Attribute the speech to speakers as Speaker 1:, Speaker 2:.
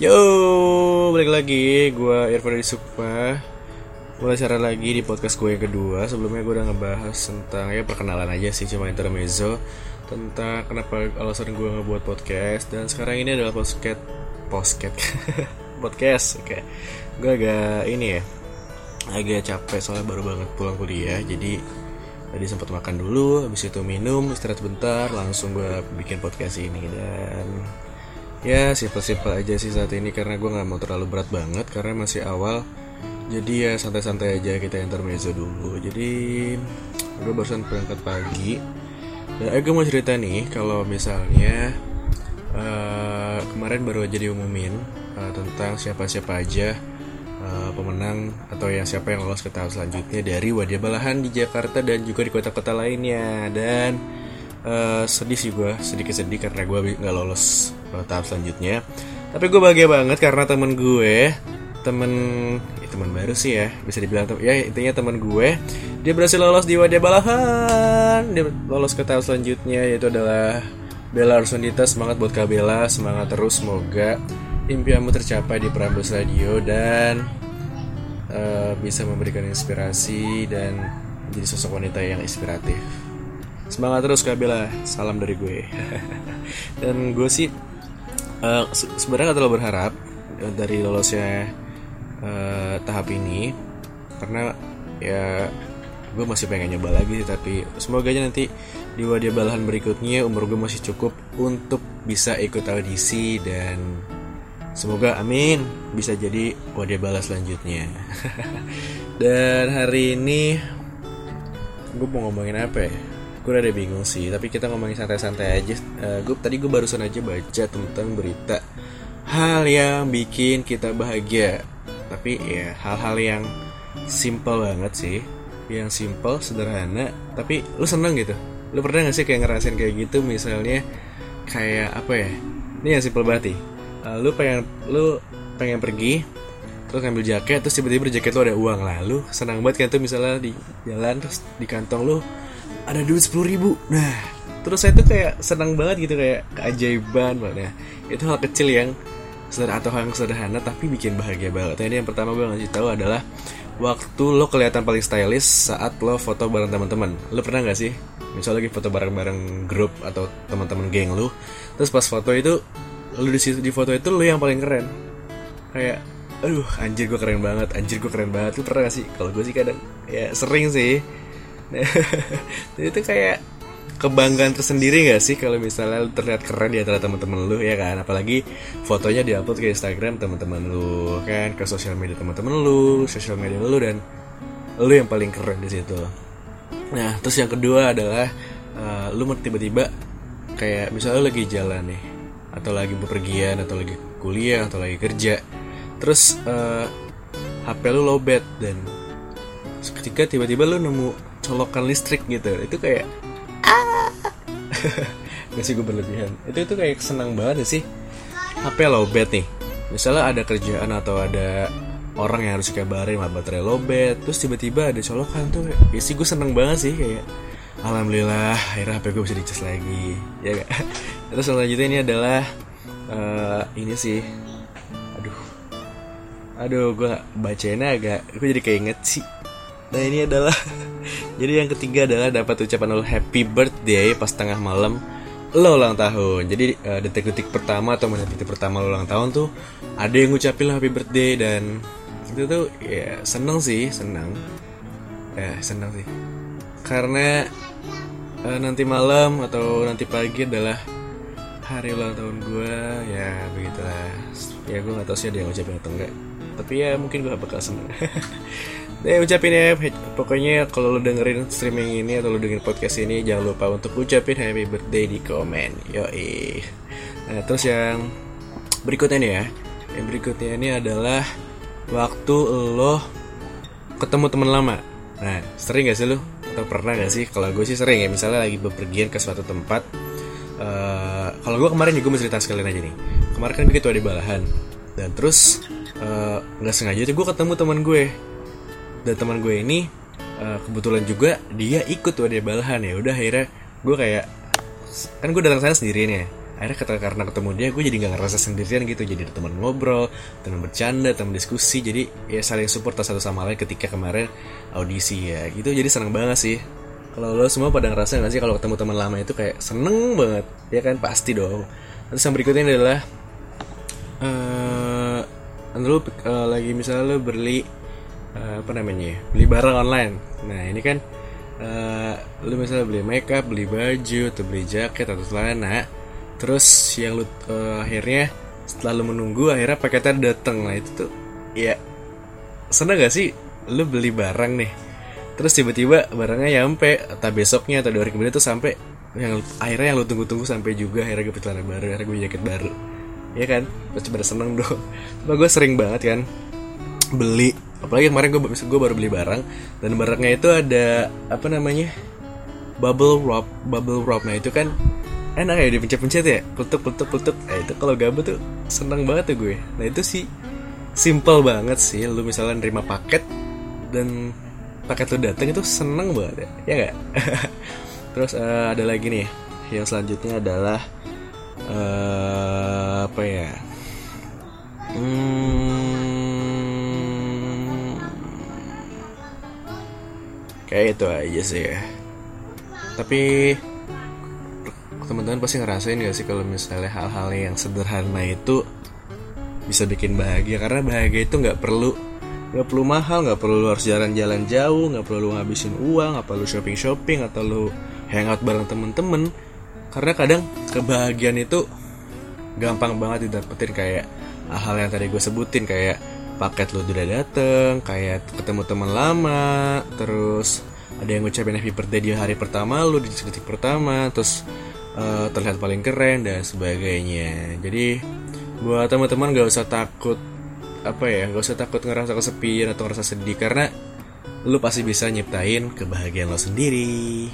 Speaker 1: Yo, balik lagi. Gue Irfan dari Sukma. Mulai cara lagi di podcast gue yang kedua. Sebelumnya gue udah ngebahas tentang ya perkenalan aja sih, cuma intermezzo tentang kenapa alasan gue ngebuat podcast. Dan sekarang ini adalah podcast, podcast, podcast. Oke, gue agak ini ya, agak capek soalnya baru banget pulang kuliah. Jadi tadi sempat makan dulu, habis itu minum, istirahat sebentar, langsung gue bikin podcast ini dan ya simpel-simpel aja sih saat ini karena gue nggak mau terlalu berat banget karena masih awal. Jadi ya santai-santai aja kita intermezzo dulu. Jadi gue barusan berangkat pagi. Dan eh, gue mau cerita nih kalau misalnya uh, kemarin baru aja diumumin uh, tentang siapa-siapa aja uh, pemenang atau yang siapa yang lolos ke tahap selanjutnya dari Wadia Balahan di Jakarta dan juga di kota-kota lainnya. Dan uh, sedih sih gue sedikit sedih karena gue nggak lolos ke tahap selanjutnya. Tapi gue bahagia banget karena temen gue temen ya teman baru sih ya bisa dibilang ya intinya temen gue dia berhasil lolos di wadah balahan. Dia lolos ke tahap selanjutnya yaitu adalah Bella Arsundita semangat buat Kak Bella semangat terus semoga impianmu tercapai di Prambos Radio dan uh, bisa memberikan inspirasi dan menjadi sosok wanita yang inspiratif semangat terus Kak Bella. Salam dari gue. Dan gue sih uh, sebenarnya gak terlalu berharap dari lolosnya uh, tahap ini. Karena ya gue masih pengen nyoba lagi tapi semoga aja nanti di wadah balahan berikutnya umur gue masih cukup untuk bisa ikut audisi dan semoga amin bisa jadi wadah balas selanjutnya. Dan hari ini gue mau ngomongin apa ya gue udah bingung sih tapi kita ngomongin santai-santai aja. Uh, gue tadi gue barusan aja baca tentang berita hal yang bikin kita bahagia. Tapi ya hal-hal yang simple banget sih. Yang simple sederhana tapi lu seneng gitu. Lu pernah gak sih kayak ngerasain kayak gitu? Misalnya kayak apa ya? Ini yang simple banget nih. Uh, lu pengen lu pengen pergi terus ngambil jaket terus tiba-tiba jaket lu ada uang. Lah lu senang banget kan tuh misalnya di jalan terus di kantong lu ada duit sepuluh ribu. Nah. Terus saya tuh kayak senang banget gitu kayak keajaiban mana itu hal kecil yang sederhana atau hal yang sederhana tapi bikin bahagia banget. Nah, ini yang pertama gue ngasih tahu adalah waktu lo kelihatan paling stylish saat lo foto bareng teman-teman. Lo pernah nggak sih? Misalnya lagi foto bareng-bareng grup atau teman-teman geng lo terus pas foto itu lo di situ di foto itu lo yang paling keren. Kayak aduh anjir gue keren banget anjir gue keren banget. Lo pernah gak sih? Kalau gue sih kadang ya sering sih itu kayak kebanggaan tersendiri gak sih kalau misalnya lu terlihat keren di antara teman-teman lu ya kan? Apalagi fotonya diupload ke Instagram teman-teman lu kan? Ke sosial media teman-teman lu sosial media lu dan lu yang paling keren di situ. Nah terus yang kedua adalah uh, lu tiba-tiba kayak misalnya lu lagi jalan nih atau lagi bepergian atau lagi kuliah atau lagi kerja terus uh, HP lu lowbat dan ketika tiba-tiba lu nemu colokan listrik gitu. Itu kayak Gak sih gue berlebihan. Itu itu kayak senang banget sih? HP lowbat nih. Misalnya ada kerjaan atau ada orang yang harus dikabarin lah baterai lowbat Terus tiba-tiba ada colokan tuh Ya sih gue seneng banget sih kayak Alhamdulillah akhirnya HP gue bisa dicas lagi. Ya gak? Terus selanjutnya ini adalah uh, Ini sih. Aduh. Aduh gue bacainnya agak Gue jadi keinget sih Nah ini adalah Jadi yang ketiga adalah dapat ucapan lo happy birthday pas tengah malam lo ulang tahun. Jadi uh, detik-detik pertama atau menit-detik pertama lo ulang tahun tuh ada yang ngucapin lo happy birthday dan itu tuh ya seneng sih, seneng. Ya seneng sih. Karena uh, nanti malam atau nanti pagi adalah hari ulang tahun gue ya begitulah ya gue gak tau sih ada yang ngucapin atau enggak tapi ya mungkin gue bakal seneng Deh ucapin ya Pokoknya kalau lo dengerin streaming ini Atau lo dengerin podcast ini Jangan lupa untuk ucapin happy birthday di komen Yoi. Nah terus yang Berikutnya nih ya. Yang berikutnya ini adalah Waktu lo Ketemu teman lama. Nah sering gak sih lo? Atau pernah gak sih? Kalau gue sih sering ya Misalnya lagi bepergian ke suatu tempat uh, Kalau gue kemarin juga mau cerita sekalian aja nih. Kemarin kan begitu ada balahan. Dan terus nggak uh, sengaja tuh gue ketemu teman gue dan teman gue ini uh, kebetulan juga dia ikut dia balahan ya. Udah akhirnya gue kayak kan gue datang sana sendiri nih akhirnya karena ketemu dia gue jadi nggak ngerasa sendirian gitu. Jadi ada teman ngobrol teman bercanda teman diskusi. Jadi ya saling support satu sama lain ketika kemarin audisi ya. Gitu jadi seneng banget sih. Kalau lo semua pada ngerasa nggak sih kalau ketemu teman lama itu kayak seneng banget ya kan? Pasti dong. Terus yang berikutnya adalah uh, lo uh, lagi misalnya lo beli uh, apa namanya beli barang online. Nah ini kan uh, lu misalnya beli makeup beli baju atau beli jaket atau celana terus yang lu uh, akhirnya setelah lu menunggu akhirnya paketnya datang nah itu tuh ya seneng gak sih lu beli barang nih? Terus tiba-tiba barangnya nyampe atau besoknya atau dua hari kemudian tuh sampai yang akhirnya yang lu tunggu-tunggu sampai juga akhirnya gue celana baru akhirnya gue jaket baru. Ya kan? Terus pada seneng dong. Gue sering banget kan beli apalagi kemarin gue gue baru beli barang dan barangnya itu ada apa namanya bubble wrap bubble wrap. Nah itu kan enak ya dipencet-pencet ya putuk putuk putuk nah itu kalau gabut tuh seneng banget tuh gue. Nah itu sih simple banget sih lu misalnya nerima paket dan paket lu dateng itu seneng banget ya ya gak terus uh, ada lagi nih yang selanjutnya adalah uh, apa ya? Hmm, kayak itu aja sih ya. Tapi teman-teman pasti ngerasain gak sih kalau misalnya hal-hal yang sederhana itu bisa bikin bahagia? Karena bahagia itu nggak perlu nggak perlu mahal nggak perlu harus jalan-jalan jauh nggak perlu ngabisin uang nggak perlu shopping shopping atau lu hangout bareng temen-temen. Karena kadang kebahagiaan itu gampang banget didapetin kayak hal-hal yang tadi gue sebutin kayak paket lu udah dateng kayak ketemu teman lama terus ada yang ngucapin happy birthday di hari pertama lu di detik pertama terus uh, terlihat paling keren dan sebagainya. Jadi buat teman-teman gak usah takut apa ya gak usah takut ngerasa kesepian atau ngerasa sedih karena lu pasti bisa nyiptain kebahagiaan lo sendiri